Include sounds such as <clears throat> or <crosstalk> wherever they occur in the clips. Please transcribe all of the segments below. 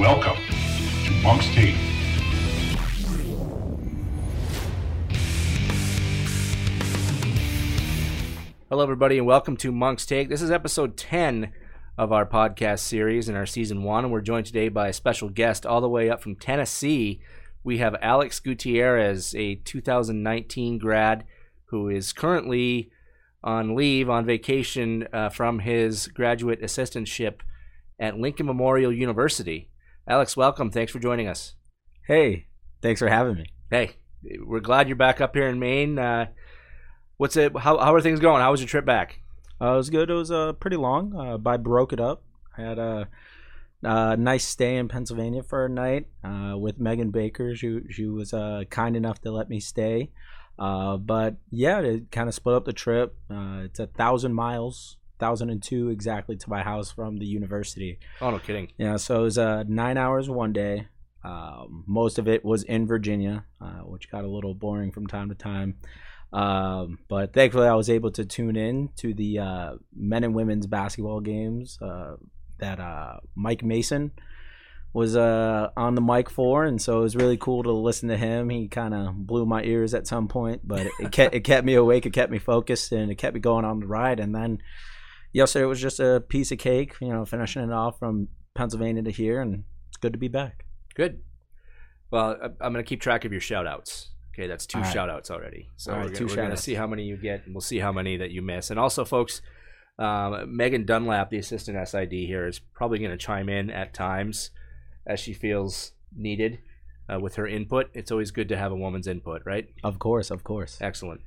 Welcome to Monk's Take. Hello, everybody, and welcome to Monk's Take. This is episode 10 of our podcast series in our season one, and we're joined today by a special guest all the way up from Tennessee. We have Alex Gutierrez, a 2019 grad who is currently on leave, on vacation uh, from his graduate assistantship at Lincoln Memorial University. Alex, welcome. Thanks for joining us. Hey, thanks for having me. Hey, we're glad you're back up here in Maine. Uh, what's it? How, how are things going? How was your trip back? Uh, it was good. It was uh, pretty long, uh, but I broke it up. I had a, a nice stay in Pennsylvania for a night uh, with Megan Baker. She she was uh, kind enough to let me stay. Uh, but yeah, it kind of split up the trip. Uh, it's a thousand miles, thousand and two exactly to my house from the university. Oh, no kidding. Yeah, so it was uh, nine hours one day. Um, most of it was in Virginia, uh, which got a little boring from time to time. Um, but thankfully, I was able to tune in to the uh, men and women's basketball games uh, that uh, Mike Mason was uh, on the mic for, and so it was really cool to listen to him. He kind of blew my ears at some point, but it, it kept it kept me awake, it kept me focused, and it kept me going on the ride. And then yesterday was just a piece of cake, you know, finishing it off from Pennsylvania to here, and it's good to be back. Good. Well, I'm going to keep track of your shout outs. Okay, that's two All right. shout outs already. So All right, we're, two gonna, we're gonna shout-outs. see how many you get, and we'll see how many that you miss. And also, folks, um, Megan Dunlap, the assistant SID here, is probably going to chime in at times as she feels needed uh, with her input. It's always good to have a woman's input, right? Of course, of course. Excellent.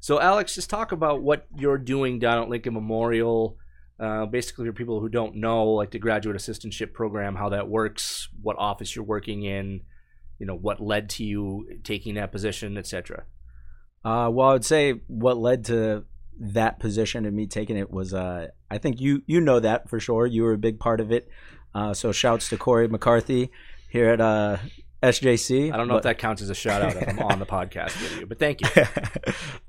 So, Alex, just talk about what you're doing down at Lincoln Memorial. Uh, basically, for people who don't know, like the graduate assistantship program, how that works, what office you're working in, you know, what led to you taking that position, etc. Uh, well, I would say what led to that position and me taking it was uh, I think you you know that for sure. You were a big part of it. Uh, so shouts to Corey McCarthy here at uh, SJC. I don't know if that counts as a shout out if I'm on the podcast with you, but thank you.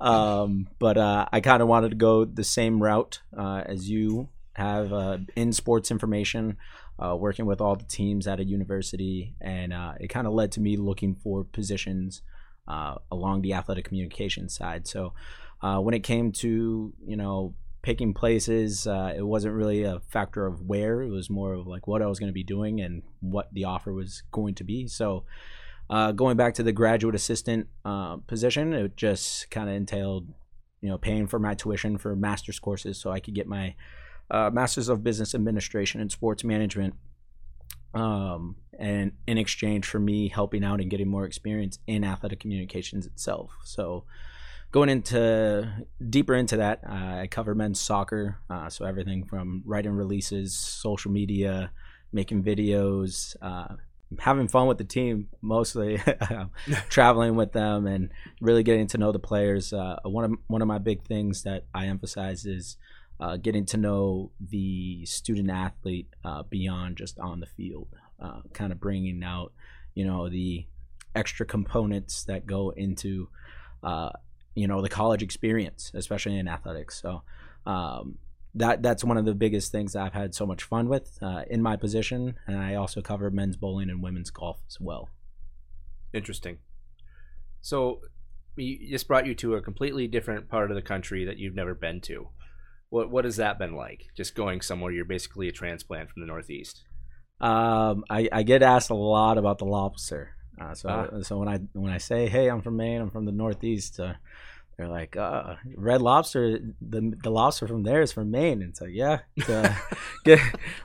<laughs> um, but uh, I kind of wanted to go the same route uh, as you have uh, in sports information, uh, working with all the teams at a university, and uh, it kind of led to me looking for positions uh, along the athletic communication side. So uh, when it came to you know picking places, uh, it wasn't really a factor of where; it was more of like what I was going to be doing and what the offer was going to be. So. Uh, going back to the graduate assistant uh, position, it just kind of entailed, you know, paying for my tuition for master's courses so I could get my uh, master's of business administration and sports management. Um, and in exchange for me helping out and getting more experience in athletic communications itself. So, going into deeper into that, uh, I cover men's soccer, uh, so everything from writing releases, social media, making videos, uh, having fun with the team mostly, <laughs> <laughs> traveling with them, and really getting to know the players. Uh, one of one of my big things that I emphasize is uh, getting to know the student athlete uh, beyond just on the field, uh, kind of bringing out, you know, the extra components that go into, uh, you know, the college experience, especially in athletics. So. Um, that that's one of the biggest things I've had so much fun with uh, in my position, and I also cover men's bowling and women's golf as well. Interesting. So, this brought you to a completely different part of the country that you've never been to. What what has that been like? Just going somewhere you're basically a transplant from the Northeast. Um, I, I get asked a lot about the lobster. Uh, so Ah. so when I when I say, hey, I'm from Maine, I'm from the Northeast, uh, they're like, uh, red lobster. The the lobster from there is from Maine. And so yeah, uh, <laughs> get,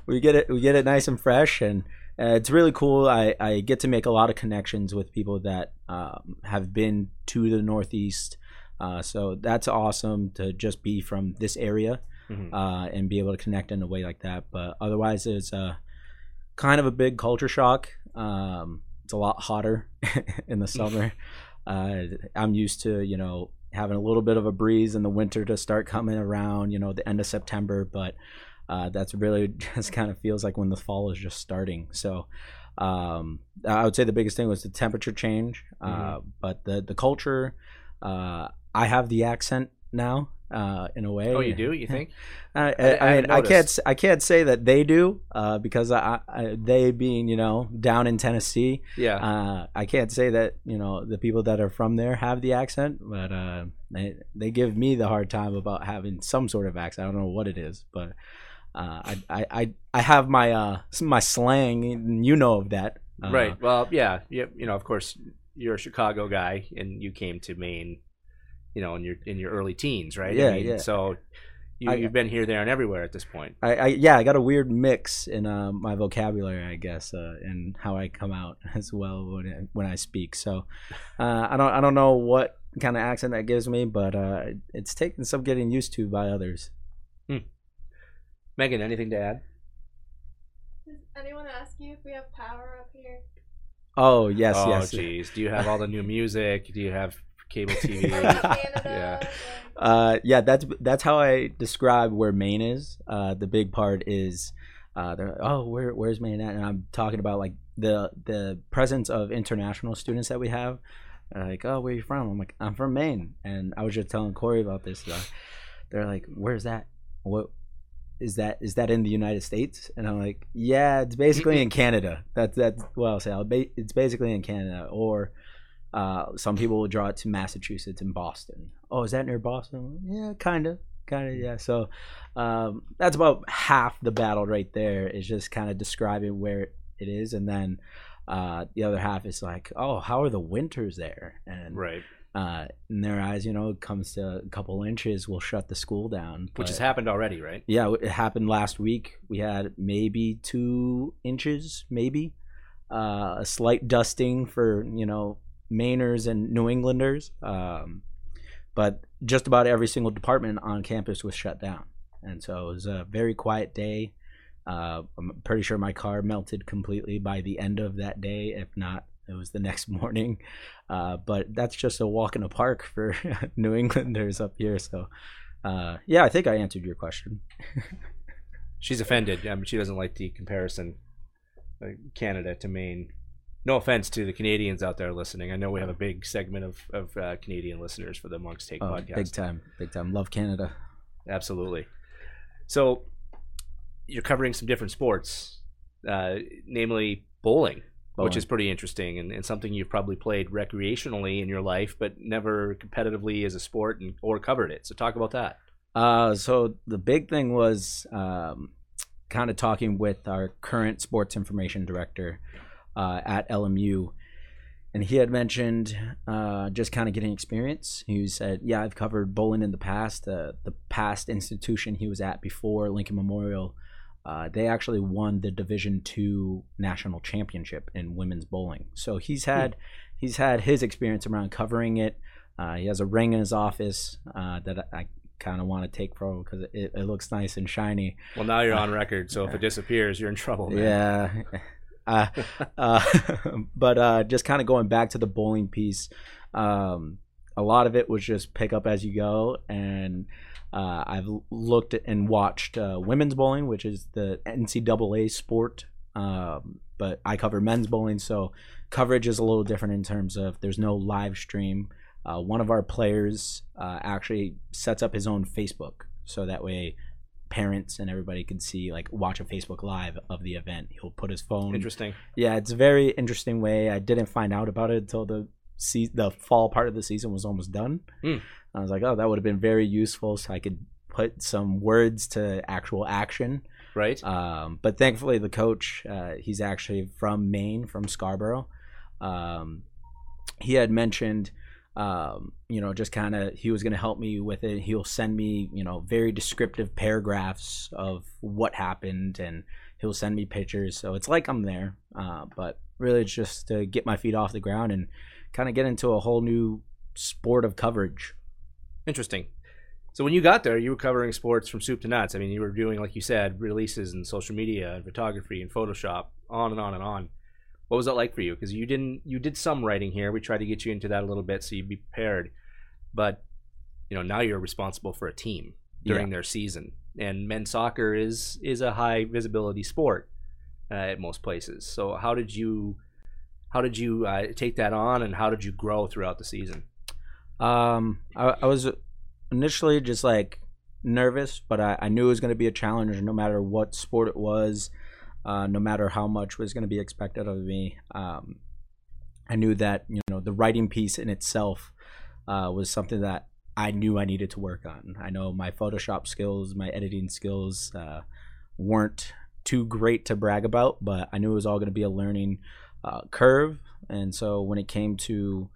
we get it we get it nice and fresh, and uh, it's really cool. I, I get to make a lot of connections with people that um, have been to the Northeast. Uh, so that's awesome to just be from this area Mhm. uh, and be able to connect in a way like that. But otherwise, it's uh, kind of a big culture shock. Um, it's a lot hotter <laughs> in the summer. <laughs> uh, I'm used to you know having a little bit of a breeze in the winter to start coming around. You know the end of September, but uh, that's really <laughs> just kind of feels like when the fall is just starting. So. Um, I would say the biggest thing was the temperature change, uh, but the the culture. Uh, I have the accent now. Uh, in a way. Oh, you do? You think? I, I, I- I mean, I can't. I can't say that they do uh, because I, they being you know down in Tennessee. Yeah. Uh, I can't say that you know the people that are from there have the accent, but uh, they they give me the hard time about having some sort of accent. I don't know what it is, but uh, I, I I have my uh my slang, and you know of that. Right. Well, yeah. You, you know, of course, you're a Chicago guy, and you came to Maine, you know, in your in your early teens, right? Yeah, I mean, yeah. So you, I- you've been here, there, and everywhere at this point. I, I yeah, I got a weird mix in uh, my vocabulary, I guess, uh, and how I come out <laughs> as well when I, when I speak. So uh, I don't I don't know what kind of accent that gives me, but uh, it's taken some getting used to by others. Megan, anything to add? Does anyone ask you if we have power up here? Oh yes, oh, yes. jeez. Do you have <laughs> all the new music? Do you have cable <laughs> TV? Yeah. Uh, yeah, that's that's how I describe where Maine is. Uh, the big part is, uh, they're like, oh, where where's Maine at? And I'm talking about like the the presence of international students that we have. They're like, oh, where are you from? I'm like, I'm from Maine, and I was just telling Corey about this. they're like, where's that? What is that? Is that in the United States? And I'm like, yeah, it's basically in Canada. That's that's what I'll say. I'll ba- it's basically in Canada, or uh, some people will draw it to Massachusetts and Boston. Oh, is that near Boston? Yeah, kind of, kind of, yeah. So um, that's about half the battle right there. Is just kind of describing where it is, and then uh, the other half is like, oh, how are the winters there? And right. uh, in their eyes, you know, it comes to a couple inches, we'll shut the school down. Which has happened already, right? yeah, it happened last week. We had maybe two inches, maybe uh, a slight dusting for you know Mainers and New Englanders, um, but just about every single department on campus was shut down, and so it was a very quiet day. Uh, I'm pretty sure my car melted completely by the end of that day, if not. It was the next <laughs> morning, uh, but that's just a walk in a park for <laughs> New Englanders up here. So, uh, yeah, I think I answered your question. She's offended. I mean, she doesn't like the comparison, uh, Canada to Maine. No offense to the Canadians out there listening. I know we have a big segment of, of uh, Canadian listeners for the Monks Take Oh, podcast. big time, big time. Love Canada. Absolutely. So you're covering some different sports, uh, namely bowling, which is pretty interesting and, and something you've probably played recreationally in your life, but never competitively as a sport and, or covered it. So talk about that. Uh, so the big thing was um, kind of talking with our current sports information director uh, at LMU, and he had mentioned uh, just kind of getting experience. He said, "Yeah, I've covered bowling in the past. Uh, the past institution he was at before Lincoln Memorial." Uh, they actually won the Division Two national championship in women's bowling. So he's had he's had his experience around covering it. Uh, he has a ring in his office uh, that I kind of want to take from because it, it looks nice and shiny. Well, now you're on record, so if it <laughs> disappears, you're in trouble. Man. Yeah. Uh, <laughs> uh, <laughs> but uh, just kind of going back to the bowling piece, um, a lot of it was just pick up as you go. And uh, I've looked and watched uh, women's bowling, which is the NCAA sport. Um, but I cover men's bowling, so coverage is a little different in terms of there's no live stream. Uh, one of our players uh, actually sets up his own Facebook, so that way parents and everybody can see like watch a Facebook live of the event. He'll put his phone. Interesting. Yeah, it's a very interesting way. I didn't find out about it until the se- the fall part of the season was almost done. Hmm. I was like, oh, that would have been very useful, so I could put some words to actual action. Right? Um, but thankfully, the coach, uh, he's actually from Maine, from Scarborough. Um, he had mentioned, um, you know, just kind of he was going to help me with it. He'll send me, you know, very descriptive paragraphs of what happened, and he'll send me pictures. So it's like I'm there, uh, but really, it's just to get my feet off the ground and kind of get into a whole new sport of coverage. Interesting. So when you got there, you were covering sports from soup to nuts. I mean, you were doing, like you said, releases and social media and photography and Photoshop, on and on and on. What was that like for you? Because you didn't, you did some writing here. We tried to get you into that a little bit so you'd be prepared. But you know, now you're responsible for a team during their season, and men's soccer is is a high visibility sport uh, at most places. So how did you, how did you uh, take that on, and how did you grow throughout the season? Um, I, I was initially just like nervous, but I, I knew it was going to be a challenge no matter what sport it was, uh, no matter how much was going to be expected of me. Um, I knew that you know the writing piece in itself uh, was something that I knew I needed to work on. I know my Photoshop skills, my editing skills uh, weren't too great to brag about, but I knew it was all going to be a learning uh, curve. And so when it came to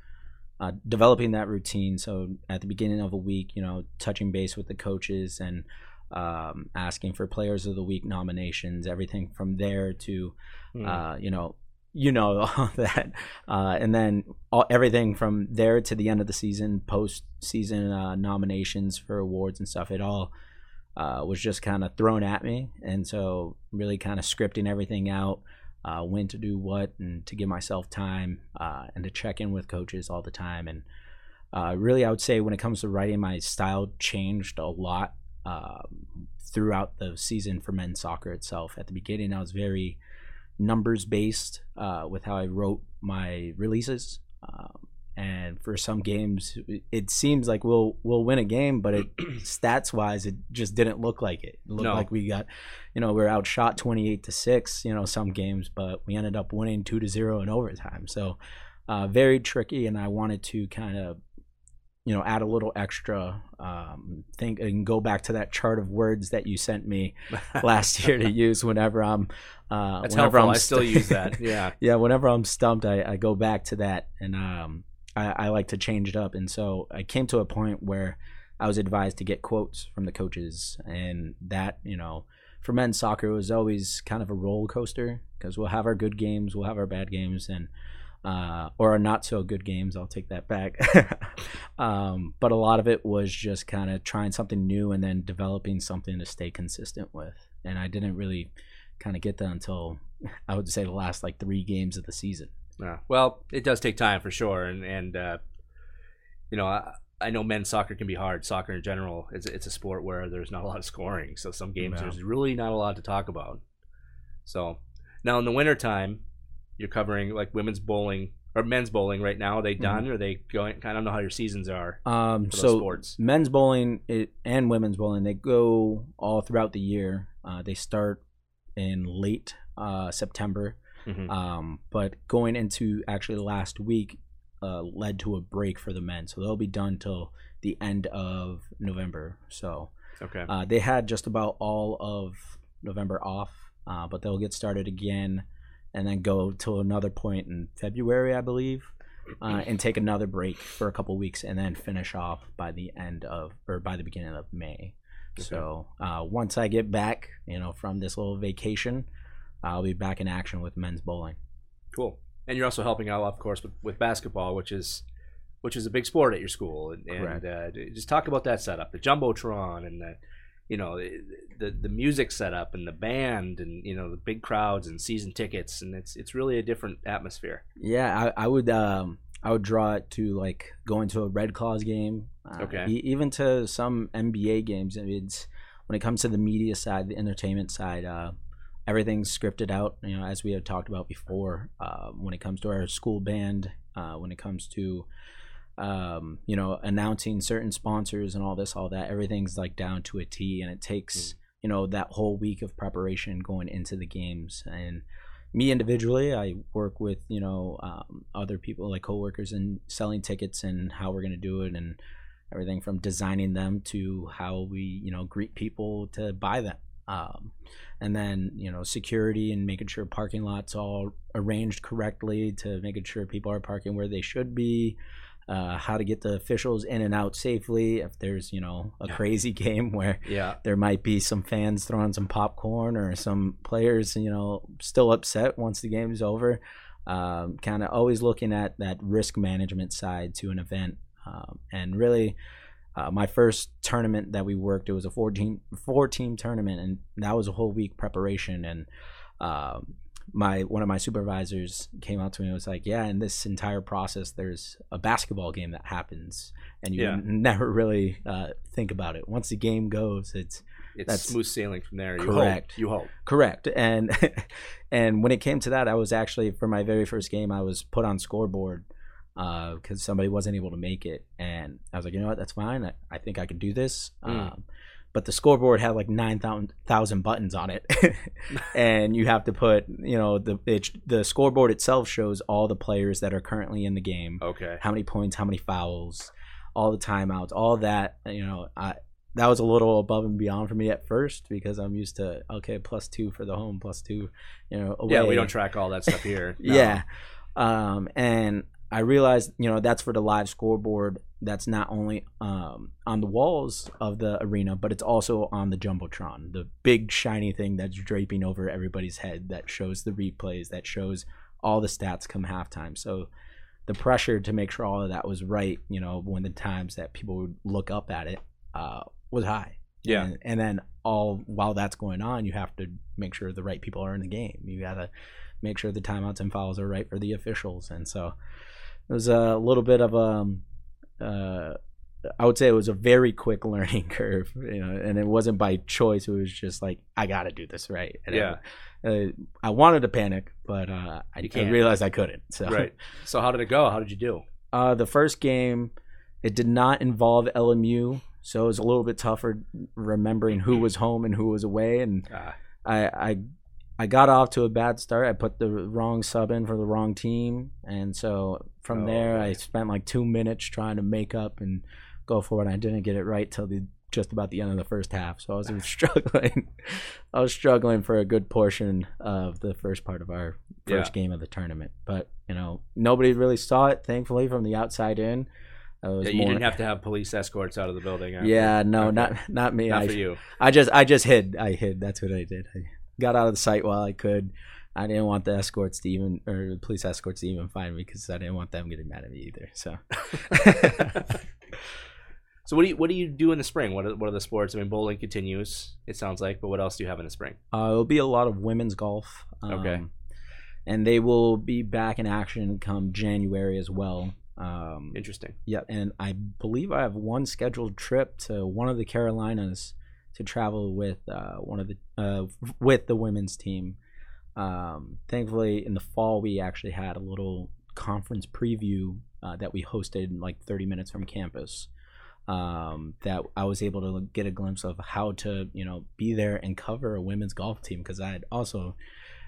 uh, developing that routine, so at the beginning of a week, you know, touching base with the coaches and um, asking for players of the week nominations, everything from there to, Hmm. uh, you know, you know <laughs> all that, uh, and then all, everything from there to the end of the season, post season uh, nominations for awards and stuff. It all uh, was just kind of thrown at me, and so really kind of scripting everything out, uh, when to do what, and to give myself time, uh, and to check in with coaches all the time. And uh, really, I would say when it comes to writing, my style changed a lot um, throughout the season for men's soccer itself. At the beginning, I was very numbers based uh, with how I wrote my releases. Um, and for some games, it- seems like we'll we'll win a game, but it <clears throat> stats wise, it just didn't look like it. It looked No. like we got, you know, we are outshot twenty eight to six. You know, some games, but we ended up winning two to zero in overtime. So uh, very tricky, and I wanted to kind of you know add a little extra um, think and go back to that chart of words that you sent me <laughs> last year to use whenever I'm uh, That's whenever helpful. I'm I still use that. <laughs> Yeah. yeah, whenever I'm stumped, I, I go back to that, and um, I, I like to change it up. And so I came to a point where I was advised to get quotes from the coaches, and that you know, for men's soccer it was always kind of a roller coaster because we'll have our good games, we'll have our bad games, and uh, or not so good games. I'll take that back. <laughs> um, but a lot of it was just kind of trying something new and then developing something to stay consistent with. And I didn't really kind of get that until <laughs> I would say the last like three games of the season. Yeah. Well, it does take time for sure, and and uh, you know, I, I know men's soccer can be hard. Soccer in general, it's it's a sport where there's not a lot of scoring, so some games Yeah. there's really not a lot to talk about. So now in the wintertime, you're covering like women's bowling or men's bowling right now. Are they done? Or are they going? I don't know how your seasons are. Um, so sports. men's bowling it, and women's bowling they go all throughout the year. Uh, they start in late uh, September, Mhm. um, but going into actually last week uh, led to a break for the men, so they'll be done till the end of November. So Okay. uh, they had just about all of November off, uh, but they'll get started again and then go to another point in February, I believe, uh, and take another break for a couple weeks and then finish off by the end of or by the beginning of May. So uh, once I get back, you know, from this little vacation, I'll be back in action with men's bowling. Cool. And you're also helping out, of course, with, with basketball, which is which is a big sport at your school. And, and uh, just talk about that setup, the jumbotron, and the you know the, the music setup and the band, and you know the big crowds and season tickets, and it's it's really a different atmosphere. Yeah, I, I would um I would draw it to like going to a Red Claws game. Uh, Okay. e- even to some NBA games. I mean, It's when it comes to the media side, the entertainment side. Uh, everything's scripted out. You know, as we have talked about before. Uh, when it comes to our school band, uh, when it comes to um, you know announcing certain sponsors and all this, all that, everything's like down to a T, and it takes you know that whole week of preparation going into the games. And me individually i work with you know um, other people like coworkers and selling tickets and how we're going to do it and everything from designing them to how we you know greet people to buy them. Um, and then you know security and making sure parking lots all arranged correctly to making sure people are parking where they should be uh, how to get the officials in and out safely if there's you know a crazy <laughs> game where Yeah. there might be some fans throwing some popcorn or some players, you know, still upset once the game's over. Um, kind of always looking at that risk management side to an event. Um, and really, uh, my first tournament that we worked, it was a 14, four team tournament, and that was a whole week preparation. And um, my one of my supervisors came out to me and was like, "Yeah, in this entire process, there's a basketball game that happens, and you Yeah. never really uh, think about it. Once the game goes, it's It's smooth sailing from there. You correct. Hope. You hope. correct." And <laughs> and when it came to that, I was actually for my very first game, I was put on scoreboard because somebody wasn't able to make it, and I was like, you know what, that's fine. I, I think I can do this. Mm. Um, but the scoreboard had like nine thousand buttons on it, <laughs> and you have to put, you know, the it, the scoreboard itself shows all the players that are currently in the game, Okay. how many points, how many fouls, all the timeouts, all that. You know, I that was a little above and beyond for me at first because I'm used to okay, plus two for the home, plus two, you know, away. Yeah, we don't track all that stuff here. <laughs> No. Yeah. Um, and I realized, you know, that's for the live scoreboard. That's not only um, on the walls of the arena, but it's also on the Jumbotron, the big shiny thing that's draping over everybody's head that shows the replays, that shows all the stats come halftime. So the pressure to make sure all of that was right, you know, when the times that people would look up at it uh, was high. Yeah. And, and then all while that's going on, you have to make sure the right people are in the game. You got to make sure the timeouts and fouls are right for the officials. And so it was a little bit of a, uh, I would say it was a very quick <laughs> learning curve, you know, and it wasn't by choice. It was just like, I got to do this right. And Yeah. I, uh, I wanted to panic, but uh, I, You I can't. realized I couldn't. So Right. <laughs> So how did it go? How did you do? uh, the first game, it did not involve LMU, so it was a little bit tougher remembering who <clears throat> was home and who was away. And Ah, I, I, I got off to a bad start. I put the wrong sub in for the wrong team, and so from Oh, there, I spent like two minutes trying to make up and go for it. I didn't get it right till the just about the end of the first half, so I was <sighs> struggling. I was struggling for a good portion of the first part of our first game of the tournament. But you know, nobody really saw it. Thankfully, from the outside in, I was yeah, you more- didn't have to have police escorts out of the building. after. Yeah, no, not not me. Not I, for you. I just I just hid. I hid. That's what I did. I got out of the site while I could. I didn't want the escorts to even or the police escorts to even find me because I didn't want them getting mad at me either. So <laughs> so what do you what do you do in the spring? What are, what are the sports? I mean, bowling continues. It sounds like, but what else do you have in the spring? uh, it'll be a lot of women's golf. Um, Okay. And they will be back in action come January as well. Um, Interesting. Yeah, and I believe I have one scheduled trip to one of the Carolinas to travel with uh, one of the uh, with the women's team. Um, thankfully, in the fall, we actually had a little conference preview uh, that we hosted like 30 minutes from campus. Um, that I was able to get a glimpse of how to, you know, be there and cover a women's golf team because I had also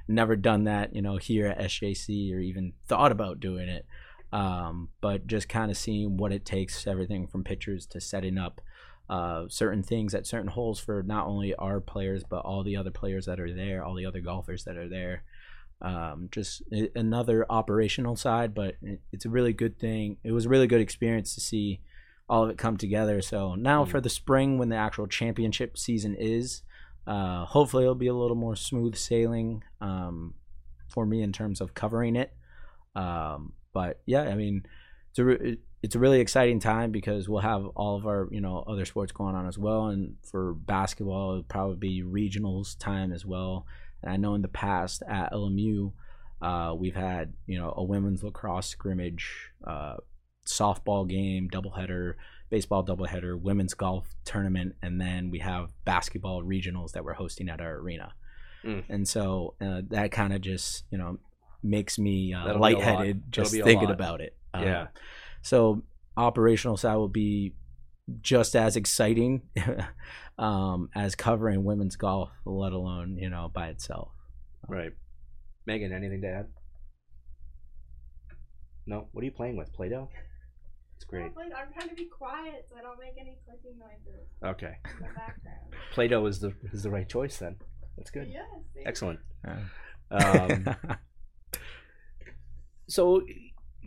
never done that, you know, here at SJC or even thought about doing it um, but just kind of seeing what it takes everything from pictures to setting up uh, certain things at certain holes for not only our players but all the other players that are there all the other golfers that are there. Um, just another operational side but it's a really good thing. It was a really good experience to see all of it come together. So now Mm. for the spring when the actual championship season is uh, hopefully it'll be a little more smooth sailing um, for me in terms of covering it. Um, but yeah, I mean, it's a it's a really exciting time because we'll have all of our you know other sports going on as well, and for basketball, it'll probably be regionals time as well. And I know in the past at LMU, uh, we've had you know a women's lacrosse scrimmage, uh, softball game, doubleheader, baseball doubleheader, women's golf tournament, and then we have basketball regionals that we're hosting at our arena. Mm. And so uh, that kind of just you know makes me uh, That'll be a lot. lightheaded just thinking lot. about it. Uh, yeah. So operational side will be just as exciting <laughs> um, as covering women's golf, let alone you know by itself. Right. Megan, anything to add? No. What are you playing with? Play-Doh. It's great. Like, I'm trying to be quiet so I don't make any clicking noises Okay. in the background. <laughs> Play-Doh is the is the right choice then. That's good. Yes. Excellent. Uh, Um, <laughs> so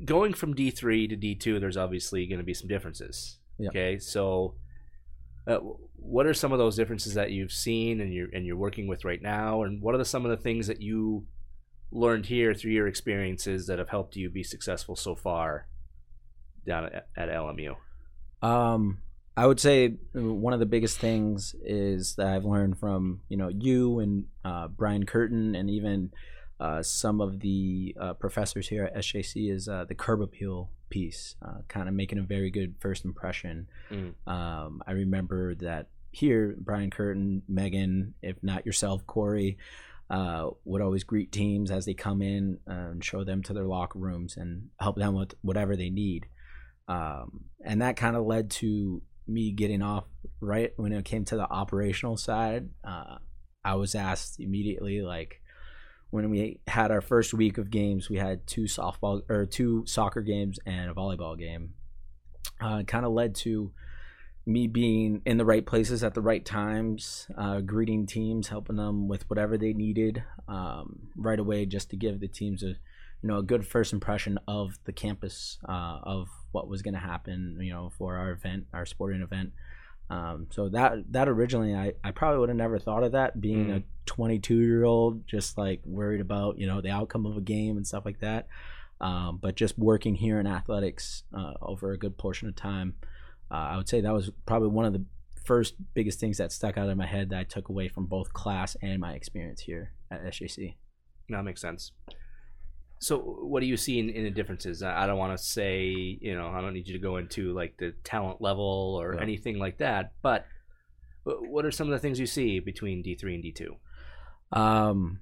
going from D3 to D2, there's obviously going to be some differences. Yeah. Okay. So uh, what are some of those differences that you've seen and you're and you're working with right now, and what are the, some of the things that you learned here through your experiences that have helped you be successful so far down at, at LMU? Um, I would say one of the biggest things is that I've learned from you know you and uh, Brian Curtin and even uh, some of the uh, professors here at SJC is uh, the curb appeal piece, uh, kind of making a very good first impression. Mm. Um, I remember that here, Brian Curtin, Megan, if not yourself, Corey, uh, would always greet teams as they come in and show them to their locker rooms and help them with whatever they need. Um, and that kind of led to me getting off right when it came to the operational side. Uh, I was asked immediately, like when we had our first week of games, we had two softball or two soccer games and a volleyball game. Uh, kind of led to me being in the right places at the right times, uh, greeting teams, helping them with whatever they needed um, right away, just to give the teams a you know a good first impression of the campus uh, of what was going to happen you know for our event, our sporting event. Um, so that that originally I, I probably would have never thought of that being Mm. a 22 year old just like worried about you know the outcome of a game and stuff like that um, but just working here in athletics uh, over a good portion of time uh, I would say that was probably one of the first biggest things that stuck out in my head that I took away from both class and my experience here at SJC. That makes sense. So, what do you see in, in the differences? I don't want to say, you know, I don't need you to go into like the talent level or Yeah. anything like that, but what are some of the things you see between D3 and D2? Um,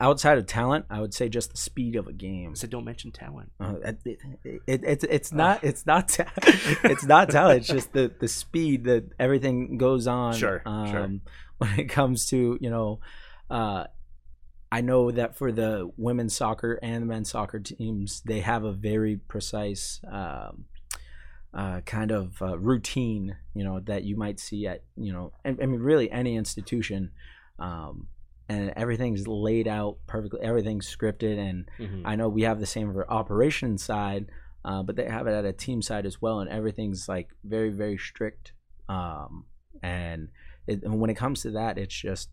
outside of talent, I would say just the speed of a game. So don't mention talent. Uh, it, it, it, it's it's not it's not ta- <laughs> it's not talent. It's just the the speed that everything goes on. Sure, um, sure. <laughs> When it comes to you know, uh, I know that for the women's soccer and the men's soccer teams, they have a very precise. Um, uh, kind of uh, routine, you know, that you might see at, you know, and, I mean, really any institution, um, and everything's laid out perfectly. Everything's scripted, and Mhm. I know we have the same for operations side, uh, but they have it at a team side as well, and everything's like very, very strict. Um, and, it, and when it comes to that, it's just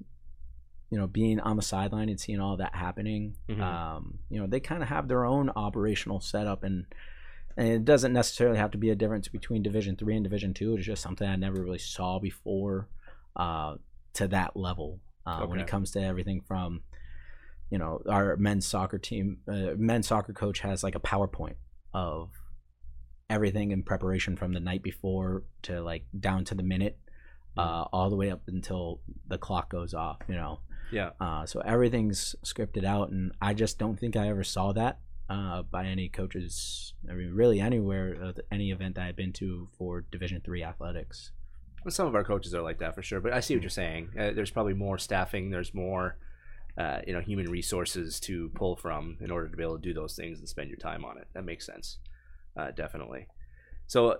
you know being on the sideline and seeing all that happening. Mhm. Um, you know they kind of have their own operational setup, and and it doesn't necessarily have to be a difference between Division Three and Division Two. It's just something I never really saw before uh, to that level uh, when it comes to everything from you know our men's soccer team uh, men's soccer coach has like a powerpoint of everything in preparation from the night before to like down to the minute uh, all the way up until the clock goes off you know Yeah. uh, so everything's scripted out and i just don't think i ever saw that uh, by any coaches i mean really anywhere uh, any event that i've been to for division three athletics Well, some of our coaches are like that for sure, but I see what you're saying. Uh, there's probably more staffing. There's more, uh, you know, human resources to pull from in order to be able to do those things and spend your time on it. That makes sense, uh, definitely. So,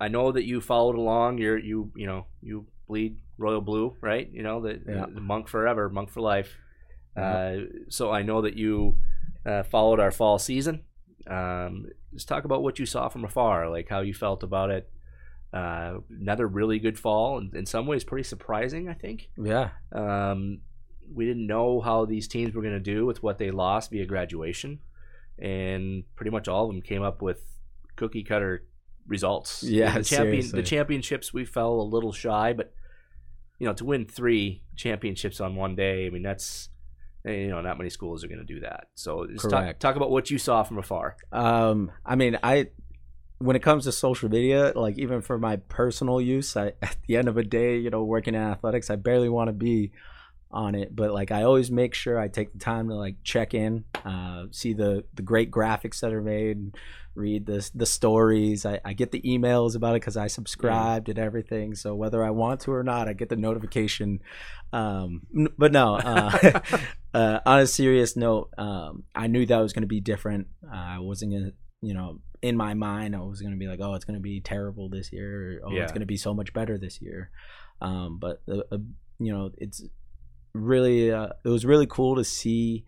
I know that you followed along. You're you you know you bleed royal blue, right? You know the, Yeah. the monk forever, monk for life. Uh, so I know that you uh, followed our fall season. Um, just talk about what you saw from afar, like how you felt about it. Uh, another really good fall, and in some ways pretty surprising. I think yeah um, we didn't know how these teams were going to do with what they lost via graduation, and pretty much all of them came up with cookie cutter results. Yeah, the champion the championships we fell a little shy, but you know to win three championships on one day, I mean that's eh, you know not many schools are going to do that. So just talk, talk about what you saw from afar. Um, I mean, I when it comes to social media, like even for my personal use, I at the end of a day, you know, working in athletics, I barely want to be on it, but like I always make sure I take the time to like check in, uh, see the the great graphics that are made, read the the stories. I, I get the emails about it because I subscribed and everything. So whether I want to or not, I get the notification. Um, n- but no, uh, <laughs> uh, on a serious note, um, I knew that was going to be different. Uh, I wasn't gonna, you know, in my mind, I was going to be like, oh, it's going to be terrible this year. Or, oh, Yeah. it's going to be so much better this year. Um, but uh, uh, you know, it's really, uh, it was really cool to see.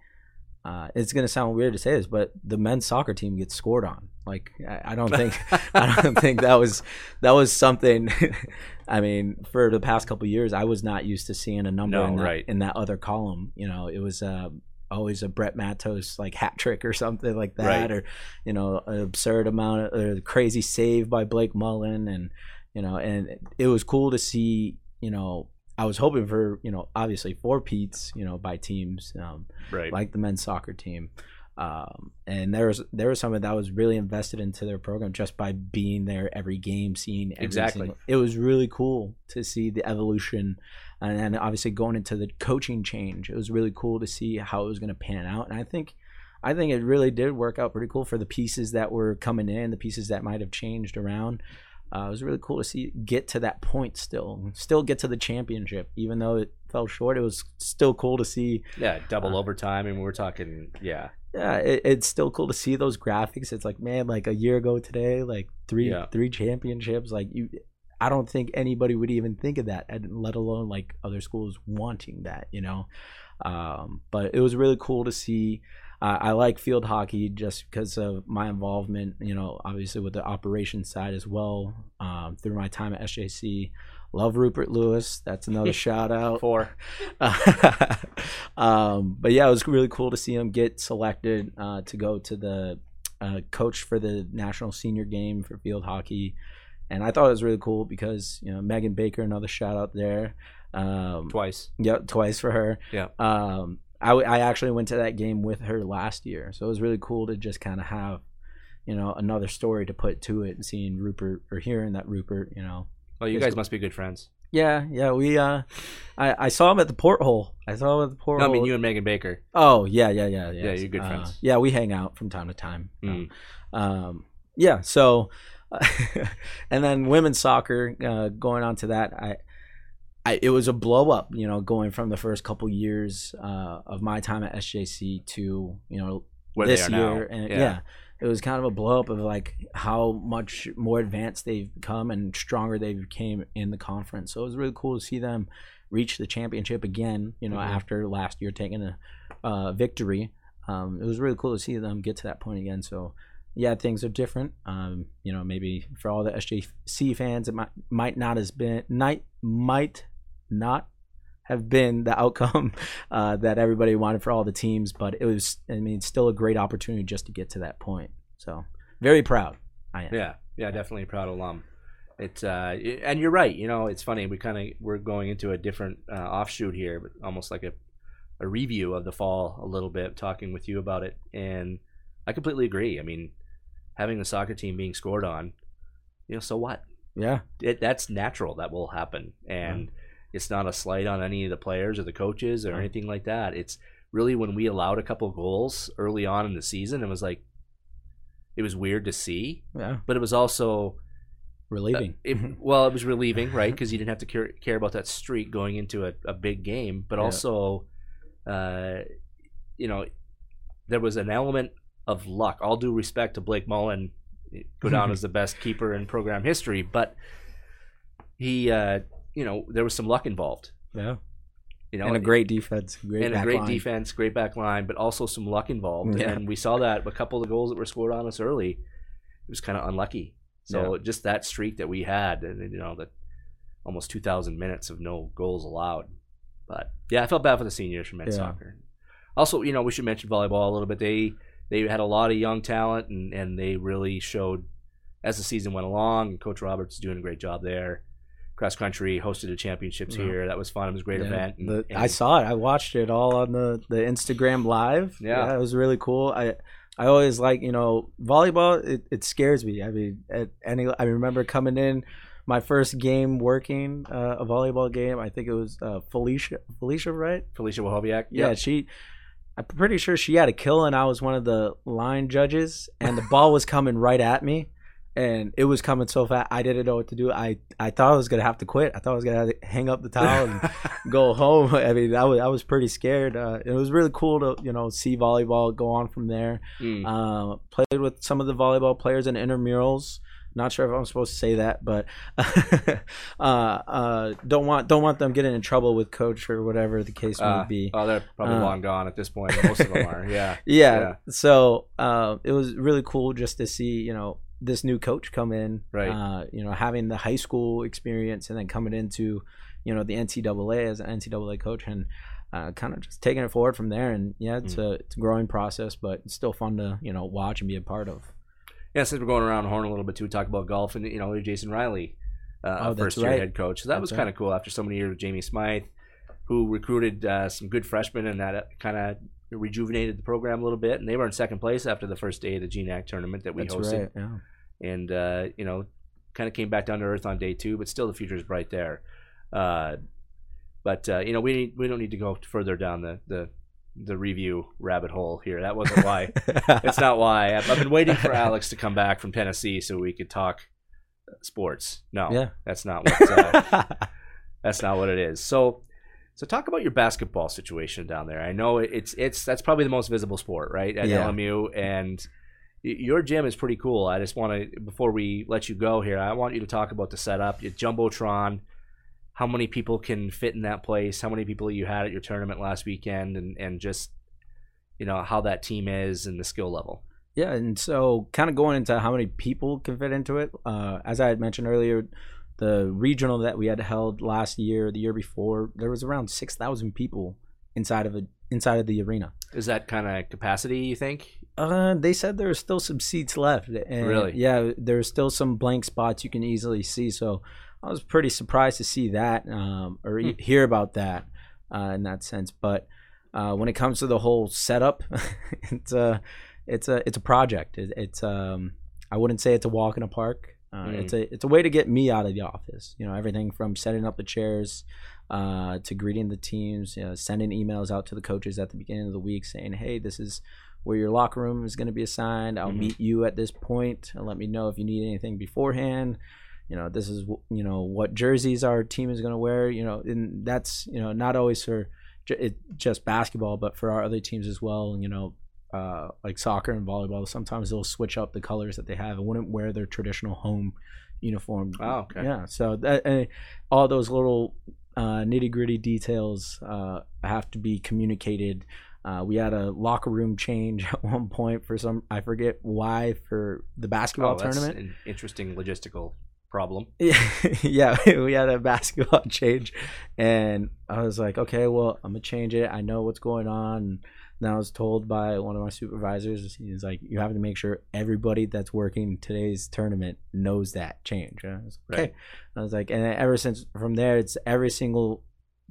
Uh, it's gonna sound weird to say this, but the men's soccer team gets scored on. Like I, I don't think <laughs> I don't think that was that was something. <laughs> I mean, for the past couple of years, I was not used to seeing a number No, in, that, right. in that other column. You know, it was uh, always a Brett Matos like hat trick or something like that, Right. or you know, an absurd amount of or crazy save by Blake Mullen, and you know, and it was cool to see. You know, I was hoping for you know, obviously four peats, you know, by teams. Um, Right. like the men's soccer team. Um, and there was there was someone that was really invested into their program just by being there every game, seeing every Exactly. single- it was really cool to see the evolution, and then obviously going into the coaching change, it was really cool to see how it was going to pan out. And I think, I think it really did work out pretty cool for the pieces that were coming in, the pieces that might have changed around. Uh, it was really cool to see get to that point still, still get to the championship, even though it fell short. It was still cool to see Yeah, double Uh, overtime, and we're talking. Yeah, yeah, it, it's still cool to see those graphics. It's like, man, like a year ago today, like three Yeah. three championships. Like you, I don't think anybody would even think of that, and let alone like other schools wanting that, you know. Um, but it was really cool to see. Uh, I like field hockey just because of my involvement, you know, obviously with the operations side as well. Um, through my time at SJC, love Rupert Lewis. That's another <laughs> shout out. four. <laughs> um, but yeah, it was really cool to see him get selected uh, to go to the uh, coach for the national senior game for field hockey, and I thought it was really cool because you know Megan Baker, another shout out there. Um, twice. yeah, twice for her. Yeah. Um, I, w- I actually went to that game with her last year, so it was really cool to just kind of have, you know, another story to put to it and seeing Rupert or hearing that Rupert, you know, Well, you guys must be good friends. yeah, yeah, we uh, I I saw him at the porthole. I saw him at the No, porthole. I mean you and Megan Baker. Oh yeah, yeah, yeah, yeah. Yeah, you're good Uh, friends. yeah, we hang out from time to time. Mm. Um, yeah. So, <laughs> and then women's soccer. Uh, going on to that, I, I, it was a blow up. You know, going from the first couple years uh, of my time at SJC to you know Where this they are now. year, and yeah. It was kind of a blow up of like how much more advanced they've become and stronger they became in the conference. So it was really cool to see them reach the championship again. You know, Mhm. after last year taking a uh, victory, um, it was really cool to see them get to that point again. So yeah, things are different. Um, you know, maybe for all the SJC fans, it might might not has been night might not have been the outcome <laughs> uh, that everybody wanted for all the teams, but it was I mean still a great opportunity just to get to that point. So very proud. I am. Yeah, yeah, definitely a proud alum. It's uh, and you're right. You know, it's funny. We kind of we're going into a different uh, offshoot here, but almost like a a review of the fall a little bit, talking with you about it, and I completely agree. I mean, having the soccer team being scored on, you know, so what? Yeah. It, that's natural. That will happen, and it's not a slight on any of the players or the coaches or anything like that. It's really when we allowed a couple goals early on in the season, it was like it was weird to see, Yeah. but it was also Relieving. uh, it, <laughs> well, it was relieving, right? Because you didn't have to care, care about that streak going into a, a big game, but Yeah. also, uh, you know, there was an element of luck. All due respect to Blake Mullen, go down as <laughs> the best keeper in program history, but he, uh, you know, there was some luck involved. yeah. You know, and a great defense. Great and a great line. defense, great back line, but also some luck involved. Yeah. And we saw that a couple of the goals that were scored on us early. It was kind of unlucky. So just that streak that we had, and you know, that almost 2,000 minutes of no goals allowed. But yeah, I felt bad for the seniors from men's Yeah. soccer. Also, you know, we should mention volleyball a little bit. They they had a lot of young talent, and and they really showed as the season went along. Coach Roberts is doing a great job there. Cross country hosted the championships Yeah. here. That was fun. It was a great Yeah, event. and- the- and- I saw it. I watched it all on the, the Instagram live. Yeah. it was really cool. I I always like you know volleyball. It, it scares me. I mean, at any I remember coming in my first game working uh, a volleyball game. I think it was uh, Felicia. Felicia, right? Felicia Wahobiak. Yeah, she. I'm pretty sure she had a kill, and I was one of the line judges, and the ball was coming right at me, and it was coming so fast. I didn't know what to do. I I thought I was gonna have to quit. I thought I was gonna have to hang up the towel and <laughs> go home. I mean, I was I was pretty scared. Uh, it was really cool to you know see volleyball go on from there. Mm. Uh, played with some of the volleyball players in intramurals. Not sure if I'm supposed to say that, but <laughs> uh, uh, don't want don't want them getting in trouble with coach or whatever the case Uh, may be. Oh, they're probably Uh, long gone at this point. Most of them are. <laughs> Yeah. yeah. Yeah. So uh, it was really cool just to see, you know, this new coach come in. Right. Uh, you know, having the high school experience and then coming into, you know, the NCAA as an NCAA coach and uh, kind of just taking it forward from there. And yeah, it's Mm. a it's a growing process, but it's still fun to you know watch and be a part of. Yeah, since we're going around the horn a little bit too, talk about golf and you know Jason Riley, uh, Oh, first year right. head coach. So that That's was right. kind of cool after so many years with Jamie Smythe. who recruited uh, some good freshmen and that kind of rejuvenated the program a little bit. And they were in second place after the first day of the GNAC tournament that we That's hosted. right. Yeah. and uh, you know, kind of came back down to earth on day two, but still the future is bright there. Uh, but uh, you know, we need, we don't need to go further down the the the review rabbit hole here. That wasn't why. <laughs> it's not why. I've, I've been waiting for Alex to come back from Tennessee so we could talk sports. No, Yeah. that's not what. Uh, <laughs> that's not what it is. So, so talk about your basketball situation down there. I know it's it's that's probably the most visible sport, right, at Yeah. LMU, and your gym is pretty cool. I just want to before we let you go here, I want you to talk about the setup, your jumbotron. How many people can fit in that place? How many people you had at your tournament last weekend, and and just you know how that team is and the skill level. Yeah, and so kind of going into how many people can fit into it. Uh, as I had mentioned earlier, the regional that we had held last year, the year before, there was around six thousand people inside of a inside of the arena. Is that kind of capacity you think? Uh, they said there are still some seats left. And Really? Yeah, there's still some blank spots you can easily see. So I was pretty surprised to see that um, or Hmm. hear about that uh, in that sense. But uh, when it comes to the whole setup, <laughs> it's a it's a it's a project. It, it's um I wouldn't say it's a walk in a park. Uh, Mm. It's a it's a way to get me out of the office. You know, everything from setting up the chairs uh, to greeting the teams, you know, sending emails out to the coaches at the beginning of the week saying, "Hey, this is where your locker room is going to be assigned. I'll Mhm. meet you at this point and let me know if you need anything beforehand. You know, this is you know what jerseys our team is going to wear. You know, and that's you know not always for it, just basketball, but for our other teams as well. You know, uh, like soccer and volleyball, sometimes they'll switch up the colors that they have and wouldn't wear their traditional home uniform. Oh, okay. Yeah, so that all those little uh, nitty gritty details uh, have to be communicated. Uh, we had a locker room change <laughs> at one point for some I forget why for the basketball Oh, that's tournament. an interesting logistical problem. <laughs> Yeah, yeah, <laughs> we had a basketball change, and I was like, okay, well, I'm gonna change it. I know what's going on. And I was told by one of my supervisors, he's like, you have to make sure everybody that's working today's tournament knows that change. And I was like, okay. Right. I was like, and ever since from there, it's every single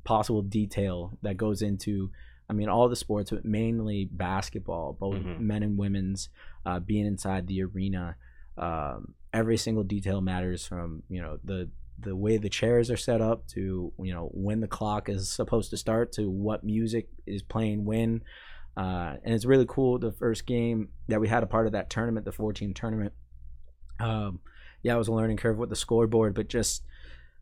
possible detail that goes into. I mean, all the sports, but mainly basketball, both Mhm. men and women's, uh, being inside the arena. Um, every single detail matters from you know the the way the chairs are set up to you know when the clock is supposed to start to what music is playing when uh, and it's really cool the first game that we had a part of that tournament the 14 tournament um, yeah it was a learning curve with the scoreboard but just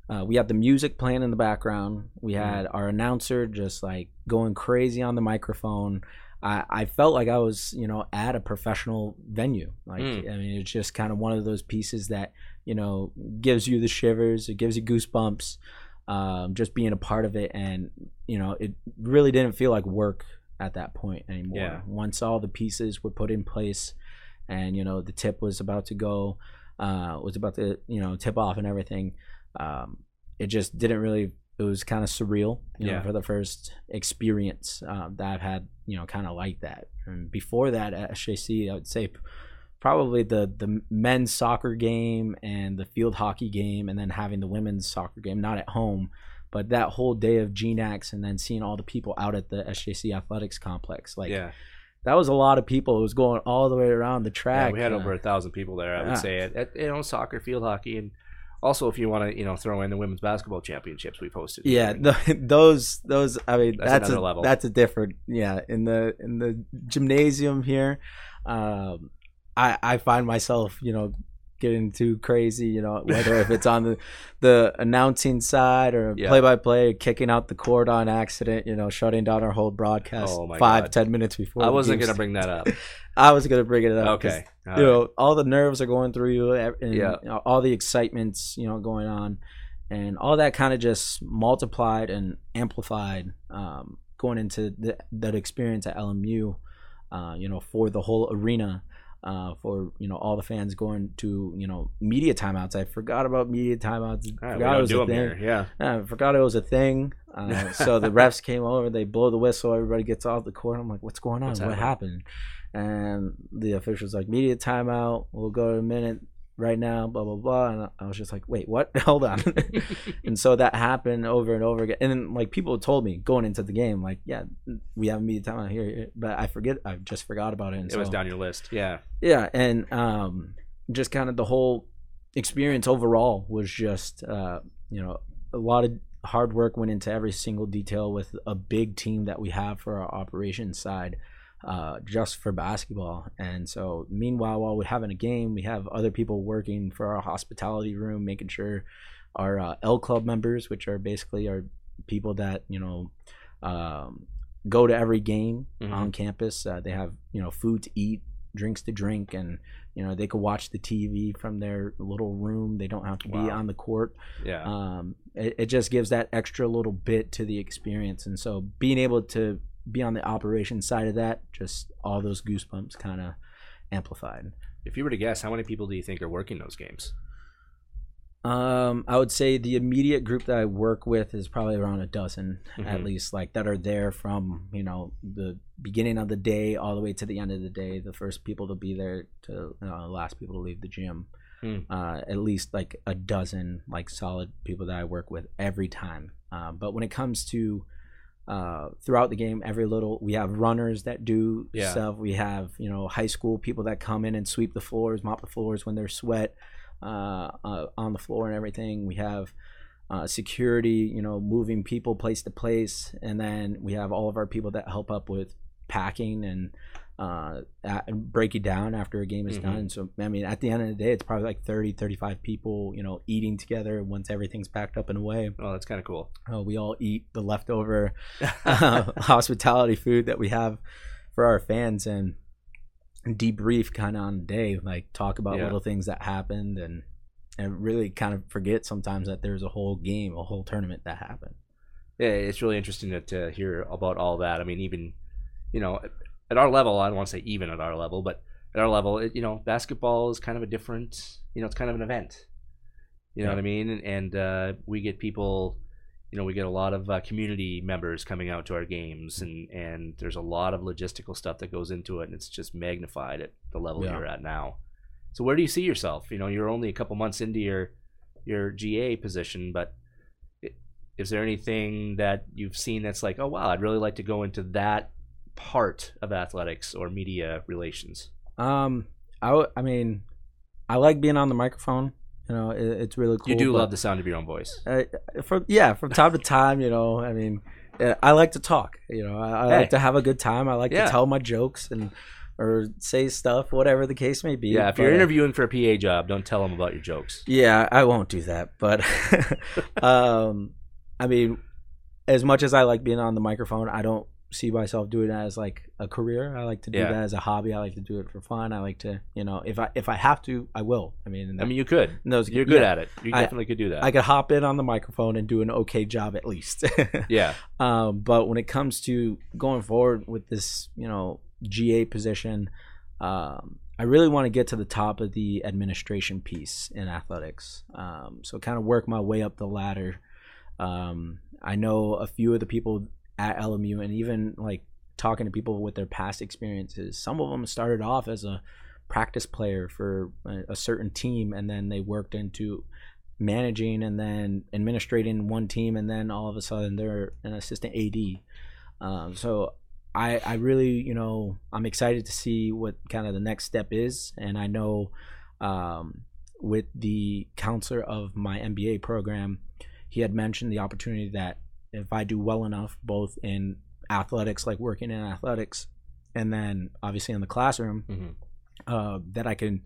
uh, we had the music playing in the background we had our announcer just like going crazy on the microphone I, I felt like I was, you know, at a professional venue. Like, Mm. I mean, it's just kind of one of those pieces that, you know, gives you the shivers, it gives you goosebumps, um, just being a part of it. And, you know, it really didn't feel like work at that point anymore. Yeah. Once all the pieces were put in place and, you know, the tip was about to go, uh, was about to, you know, tip off and everything, um, it just didn't really it was kind of surreal you know Yeah. for the first experience um, that i've had you know kind of like that and before that at sjc i would say probably the the men's soccer game and the field hockey game and then having the women's soccer game not at home but that whole day of gnax and then seeing all the people out at the sjc athletics complex like yeah. that was a lot of people it was going all the way around the yeah, track we had uh, over a thousand people there. I would say at, at you know soccer, field hockey, and also if you want to you know throw in the women's basketball championships we posted yeah the, <laughs> those those i mean That's that's, another a, level. that's a different yeah in the in the gymnasium here um i i find myself you know getting too crazy you know whether if it's <laughs> on the the announcing side or play by play kicking out the cord on accident you know shutting down our whole broadcast Oh five God. ten minutes before I wasn't gonna bring that up. <laughs> I was gonna bring it up. okay, All you right. know, all the nerves are going through you, and Yeah. you know, all the excitements, you know, going on, and all that kind of just multiplied and amplified um, going into the, that experience at LMU. Uh, you know, for the whole arena, uh, for you know all the fans going to you know media timeouts. I forgot about media timeouts. Right, forgot it was a thing. here. Yeah. I forgot it was a thing. Uh, <laughs> so the refs came over, they blow the whistle, everybody gets off the court. I'm like, what's going on? What's what happening?" happened? And the official's like, media timeout. We'll go to a minute. Right now, blah blah blah. And I was just like, wait, what? <laughs> Hold on. <laughs> and so that happened over and over again. And then like people told me going into the game, like, yeah, we have a media time out here, but I forget, I just forgot about it. And It so, was down your list. Yeah. yeah, and um, just kind of the whole experience overall was just, uh, you know, a lot of hard work went into every single detail with a big team that we have for our operations side, uh, just for basketball. And so, meanwhile, while we're having a game, we have other people working for our hospitality room, making sure our uh, L Club members, which are basically our people that you know. Um, go to every game Mhm. on campus uh, they have you know food to eat drinks to drink and you know they could watch the tv from their little room they don't have to be on the court Yeah. um, it, it just gives that extra little bit to the experience and so being able to be on the operation side of that just all those goosebumps kind of amplified if you were to guess, how many people do you think are working those games? um, i would say the immediate group that i work with is probably around a dozen at Mhm. least like that are there from you know the beginning of the day all the way to the end of the day the first people to be there to uh, last people to leave the gym Hmm. uh, at least like a dozen like solid people that i work with every time uh, but when it comes to uh, throughout the game every little we have runners that do Yeah. stuff. We have you know high school people that come in and sweep the floors mop the floors when there's sweat uh, uh, on the floor and everything. We have uh, security, you know, moving people place to place, and then we have all of our people that help up with packing and uh, and break it down after a game is Mhm. done. So, I mean, at the end of the day, it's probably like 30, 35 people, you know, eating together once everything's packed up and away. Oh, that's kind of cool. Uh, we all eat the leftover <laughs> uh, <laughs> hospitality food that we have for our fans and debrief kind of on the day, like talk about Yeah. little things that happened and and really kind of forget sometimes that there's a whole game, a whole tournament that happened. Yeah, it's really interesting to, to hear about all that. I mean, even you know, at our level, I don't want to say even at our level, but at our level, it, you know, basketball is kind of a different. You know, it's kind of an event. You know Yeah. what I mean? And, and uh, we get people. You know, we get a lot of uh, community members coming out to our games, and and there's a lot of logistical stuff that goes into it, and it's just magnified at the level Yeah. you're at now. So where do you see yourself? You know, you're only a couple months into your your GA position, but is there anything that you've seen that's like, oh wow, I'd really like to go into that part of athletics or media relations? Um, I, w- I mean, I like being on the microphone. You know, it, it's really cool. you do love the sound of your own voice. uh, from yeah from time to time you know i mean i like to talk you know i, I Hey. like to have a good time i like Yeah. to tell my jokes and or say stuff whatever the case may be Yeah, if but, you're interviewing for a PA job, don't tell them about your jokes. yeah i won't do that but <laughs> um i mean as much as i like being on the microphone i don't see myself doing it as like a career i like to do Yeah. that as a hobby i like to do it for fun i like to you know if i if i have to i will i mean, I mean, you could. those You're good yeah, at it. You I- definitely could do that. i could hop in on the microphone and do an okay job at least <laughs> yeah, Um, but when it comes to going forward with this, you know, GA position, um, I really want to get to the top of the administration piece in athletics. Um, so kind of work my way up the ladder. Um, I know a few of the people at LMU, and even like talking to people with their past experiences. Some of them started off as a practice player for a, a certain team, and then they worked into managing and then administrating one team, and then all of a sudden they're an assistant AD. Um, so I, I really, you know, I'm excited to see what kind of the next step is, and I know um, with the counselor of my MBA program, he had mentioned the opportunity that if I do well enough, both in athletics, like working in athletics, and then obviously in the classroom, Mhm. uh, that I can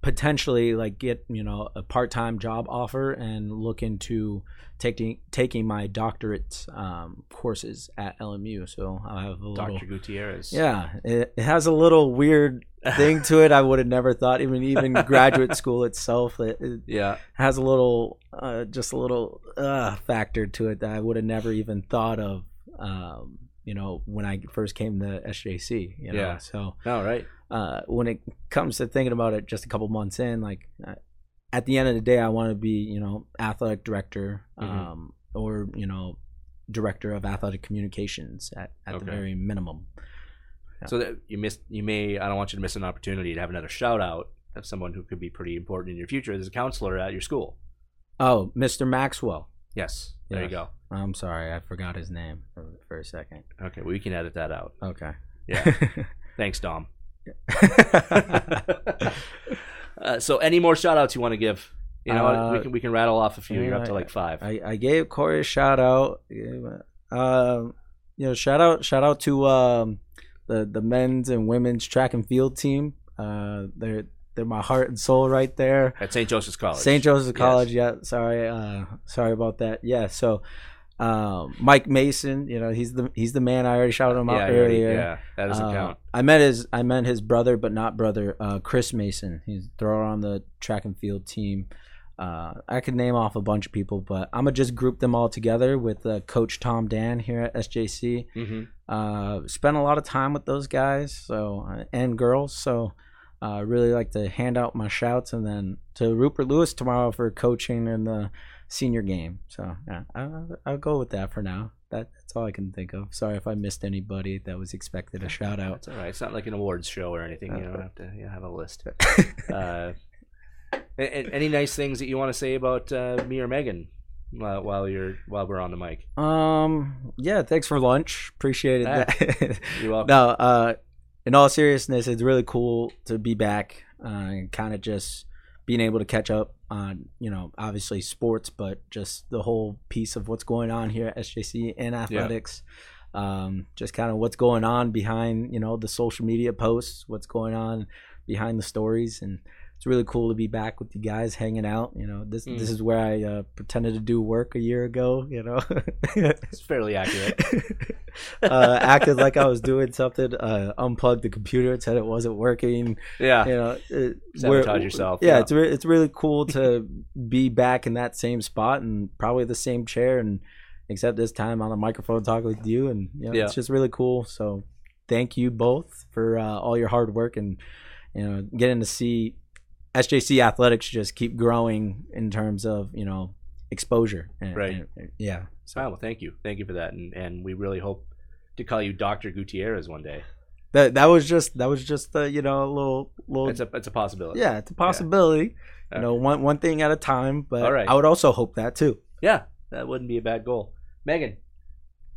potentially like get you know a part-time job offer and look into taking taking my doctorate um, courses at LMU. So I have a little Dr. Gutierrez. yeah, it, it has a little weird thing to it. I would have never thought. Even even <laughs> graduate school itself, it, it yeah, has a little, uh, just a little uh, factor to it that I would have never even thought of. Um, you know, when I first came to SJC. You know, Yeah. so no, right. uh, when it comes to thinking about it, just a couple months in, like uh, at the end of the day, I want to be, you know, athletic director, Mhm. um, or you know, director of athletic communications at, at the very minimum. So that you missed, you may. I don't want you to miss an opportunity to have another shout out of someone who could be pretty important in your future as a counselor at your school. Oh, Mr. Maxwell. Yes, there you go. I'm sorry, I forgot his name for, for a second. Okay, we can edit that out. Okay. Yeah. <laughs> Thanks, Dom. <laughs> uh, so, any more shout outs you want to give? You know, Uh, we can we can rattle off a few. You're up to like five. I, I gave Corey a shout out. Um, you know, shout out, shout out to um, the the men's and women's track and field team. Uh, they're they're my heart and soul right there. at St. Joseph's College. St. Joseph's Yes. College. Yeah, sorry, uh, sorry about that. Yeah, so um, Mike Mason, you know, he's the he's the man. I already shouted him Yeah, out earlier. yeah, that doesn't Uh, count. I met his I met his brother, but not brother, uh, Chris Mason. He's thrower on the track and field team. Uh, I could name off a bunch of people, but I'm gonna just group them all together with uh, Coach Tom Dan here at SJC. hmm Uh, spent a lot of time with those guys, so uh, and girls. So I uh, really like to hand out my shouts, and then to Rupert Lewis tomorrow for coaching and the senior game. So yeah, I'll, I'll go with that for now. That, that's all I can think of. Sorry if I missed anybody that was expected a shout out. That's all right. It's not like an awards show or anything. You don't have to you know, have a list. <laughs> Uh, Uh, any nice things that you want to say about uh, me or Megan while, while you're while we're on the mic? Um. Yeah. Thanks for lunch. Appreciated Ah, that. <laughs> You're welcome. no. Uh. In all seriousness, it's really cool to be back. Uh, and kind of just being able to catch up on, you know, obviously sports, but just the whole piece of what's going on here at SJC and athletics. Um, just kind of what's going on behind, you know, the social media posts, what's going on behind the stories, and it's really cool to be back with you guys hanging out. You know, this Mm. this is where I uh, pretended to do work a year ago. You know, <laughs> It's fairly accurate. <laughs> uh, acted like I was doing something, uh, unplugged the computer, said it wasn't working. Yeah. You know, it, Sabotage yourself, Yeah, yeah. it's re- it's really cool <laughs> to be back in that same spot and probably the same chair, and except this time on a microphone talking with you, and you know, Yeah. it's just really cool. So thank you both for uh, all your hard work and you know getting to see SJC athletics just keep growing in terms of you know exposure. And, Right. and- yeah. So well, thank you, thank you for that, and and we really hope to call you Doctor Gutierrez one day. that that was just that was just uh, you know a little little It's a it's a possibility. yeah it's a possibility. Yeah. You know, one one thing at a time. But All right. I would also hope that too. Yeah, that wouldn't be a bad goal. Megan,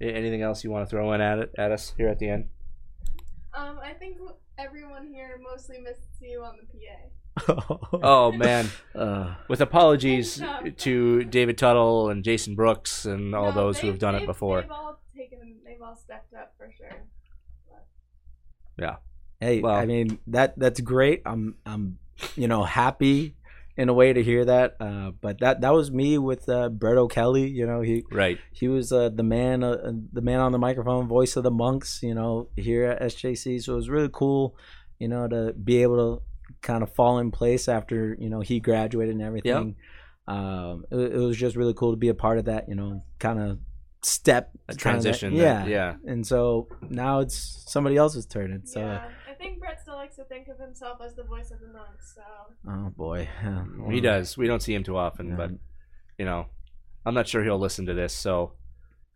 anything else you want to throw in at it at us here at the end? Um, I think everyone here mostly misses you on the PA. <laughs> Oh man, Uh, with apologies to David Tuttle and Jason Brooks and all No, those who they've- done it before. They've all taken. They've all stepped up for sure. Yeah. Hey, Well- I mean that that's great. I'm I'm you know happy in a way to hear that. Uh, but that that was me with uh, Brett O'Kelly. You know he Right. he was uh, the man uh, the man on the microphone, voice of the monks. You know here at SJC. So it was really cool. You know to be able to kind of fall in place after you know he graduated and everything. Um, it, it was just really cool to be a part of that. You know, kind of step A kinda that- transition. yeah, that- yeah. and so now it's somebody else's turn. It's yeah, I think Brett still likes to think of himself as the voice of the monks. So uh, oh boy, <laughs> He does. We don't see him too often, Yeah. but you know, I'm not sure he'll listen to this. So,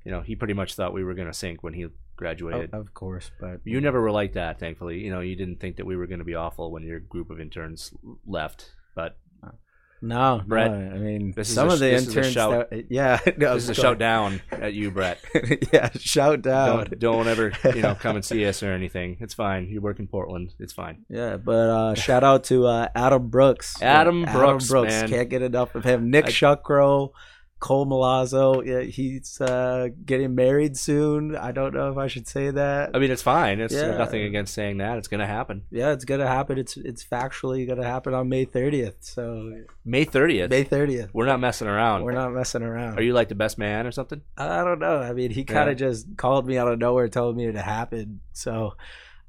you know, he pretty much thought we were gonna sink when he Oh, graduated. of course, but You never were like that, thankfully. You know, you didn't think that we were going to be awful when your group of interns left. But no, Brett, no, I mean, this is some a- of the this is a interns, shout- that, yeah, <laughs> no, this is a shout down at you, Brett. <laughs> yeah, shout down. Don't don't ever you know come and see <laughs> us or anything. It's fine. You work in Portland. It's fine. Yeah, but uh, shout out to uh, Adam Brooks. Adam Yeah, Brooks, man. can't get enough of him. Nick I- Shuckrow, Cole Malazzo. Yeah, he's uh, getting married soon. I don't know if I should say that. I mean, it's fine. It's Yeah. nothing against saying that. It's going to happen. yeah, it's gonna happen. It's it's factually gonna happen on May thirtieth. So May 30th. May thirtieth. We're not messing around. We're not messing around. Are you like the best man or something? I don't know. I mean, he kind Yeah. of just called me out of nowhere, told me it happened. So,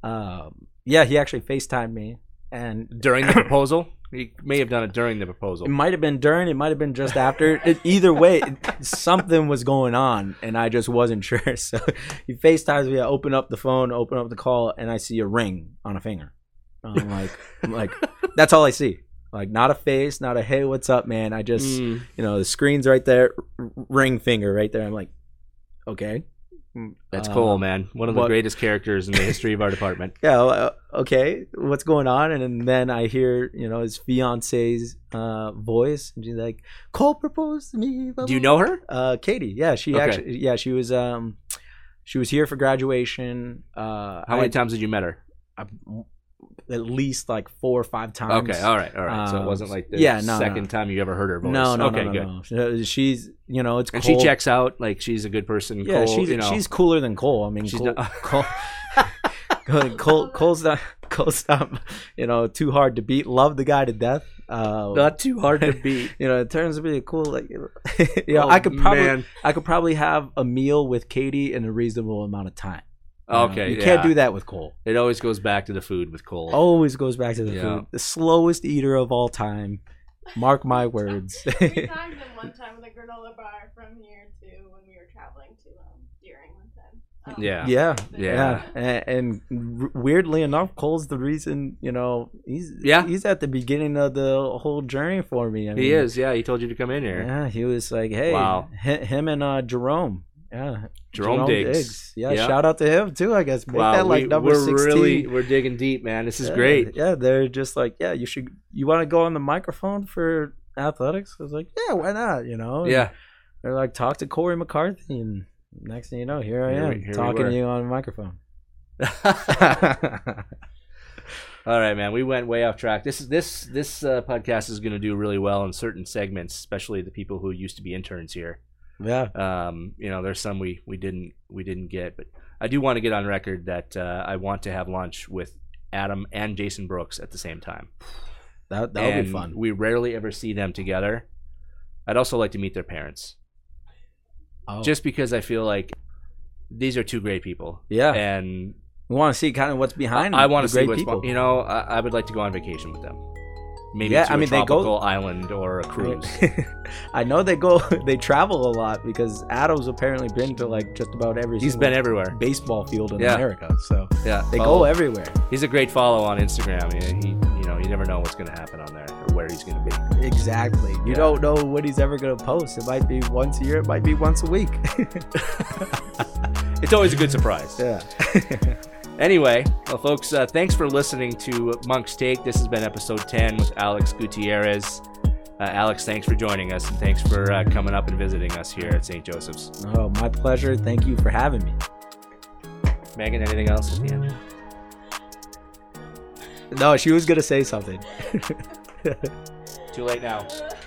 um, yeah, he actually Facetimed me, and During the <coughs> proposal? He may have done it during the proposal. it might have been during, it might have been just after. <laughs> It, either way, it- something was going on, and I just wasn't <laughs> sure. So he Facetimes me. I open up the phone, open up the call, and I see a ring on a finger. I'm like, I'm like, <laughs> that's all I see. Like, not a face, not a hey, what's up, man. I just Mm. you know the screen's right there r- ring finger right there i'm like okay That's Uh, Cole, man. One of the what- greatest characters in the history of our department. <laughs> Yeah. uh, Okay. What's going on? And and then I hear you know his fiance's uh, voice, and she's like, "Cole proposed to me." blah, Do you know her? Uh, Katie. Yeah, she Okay. actually. Yeah, she was. Um, she was here for graduation. Uh, How many I- times did you met her? At least like four or five times. Okay, all right, all right. so it Um, wasn't like the yeah, no, second no. time you ever heard her voice. No, no, okay, no, good. no, no. She's, you know, it's And Cole. she checks out like she's a good person. Yeah, Cole, she's you know, she's cooler than Cole. I mean, She's Cole, not- Cole, <laughs> Cole, Cole's not, Cole's not, you know, too hard to beat. Love the guy to death. Uh, not too hard to beat. <laughs> you know, it turns to be cool, like, <laughs> you know, Oh, I could probably, man. I could probably have a meal with Katie in a reasonable amount of time. You know, Okay, you can't do that with Cole. It always goes back to the food with Cole. Always goes back to the Yeah. food. The slowest eater of all time. Mark my <laughs> words. We tagged him one time with a granola bar from here to when we were traveling to um, Deering one time. Um, Yeah. Yeah, Yeah. yeah, and, and weirdly enough, Cole's the reason. You know, he's Yeah. he's at the beginning of the whole journey for me. I he is. Yeah, he told you to come in here. Yeah, he was like, hey, Wow. hi- him and uh, Jerome. Yeah, Jerome, Diggs. Yeah, Yeah. shout out to him too. I guess make Wow, that like we, number we're sixteen. really we're digging deep, man. This is Yeah, great. Yeah, they're just like, yeah, you should. You want to go on the microphone for athletics? I was like, yeah, why not? You know? And Yeah, They're like, talk to Corey McCarthy, and next thing you know, here I Here am we- here talking to you on the microphone. <laughs> <laughs> All right, man. We went way off track. This is this this uh, podcast is going to do really well in certain segments, especially the people who used to be interns here. Yeah, Um, you know, there's some we we didn't we didn't get, but I do want to get on record that uh, I want to have lunch with Adam and Jason Brooks at the same time. that that would be fun. We rarely ever see them together. I'd also like to meet their parents, Oh. just because I feel like these are two great people, yeah, and we want to see kind of what's behind. I, want to see great what's people. you know. I, I would like to go on vacation with them. Maybe Yeah, to I a mean, they go- island or a cruise. <laughs> I know they go, <laughs> they travel a lot because Adam's apparently been to like just about every. He's been everywhere. baseball field in Yeah. America, so Yeah, they follow- go everywhere. He's a great follow on Instagram. He, he, you know, you never know what's going to happen on there or where he's going to be. Exactly. You Yeah. don't know what he's ever gonna post. It might be once a year. It might be once a week. <laughs> It's always a good surprise. yeah. Anyway, well, folks, uh, thanks for listening to Monk's Take. This has been episode 10 with Alex Gutierrez. Uh, Alex, thanks for joining us and thanks for uh, coming up and visiting us here at St. Joseph's. oh, my pleasure. Thank you for having me. Megan, anything else at the end? No, she was gonna say something. <laughs> Too late now. Uh, <laughs>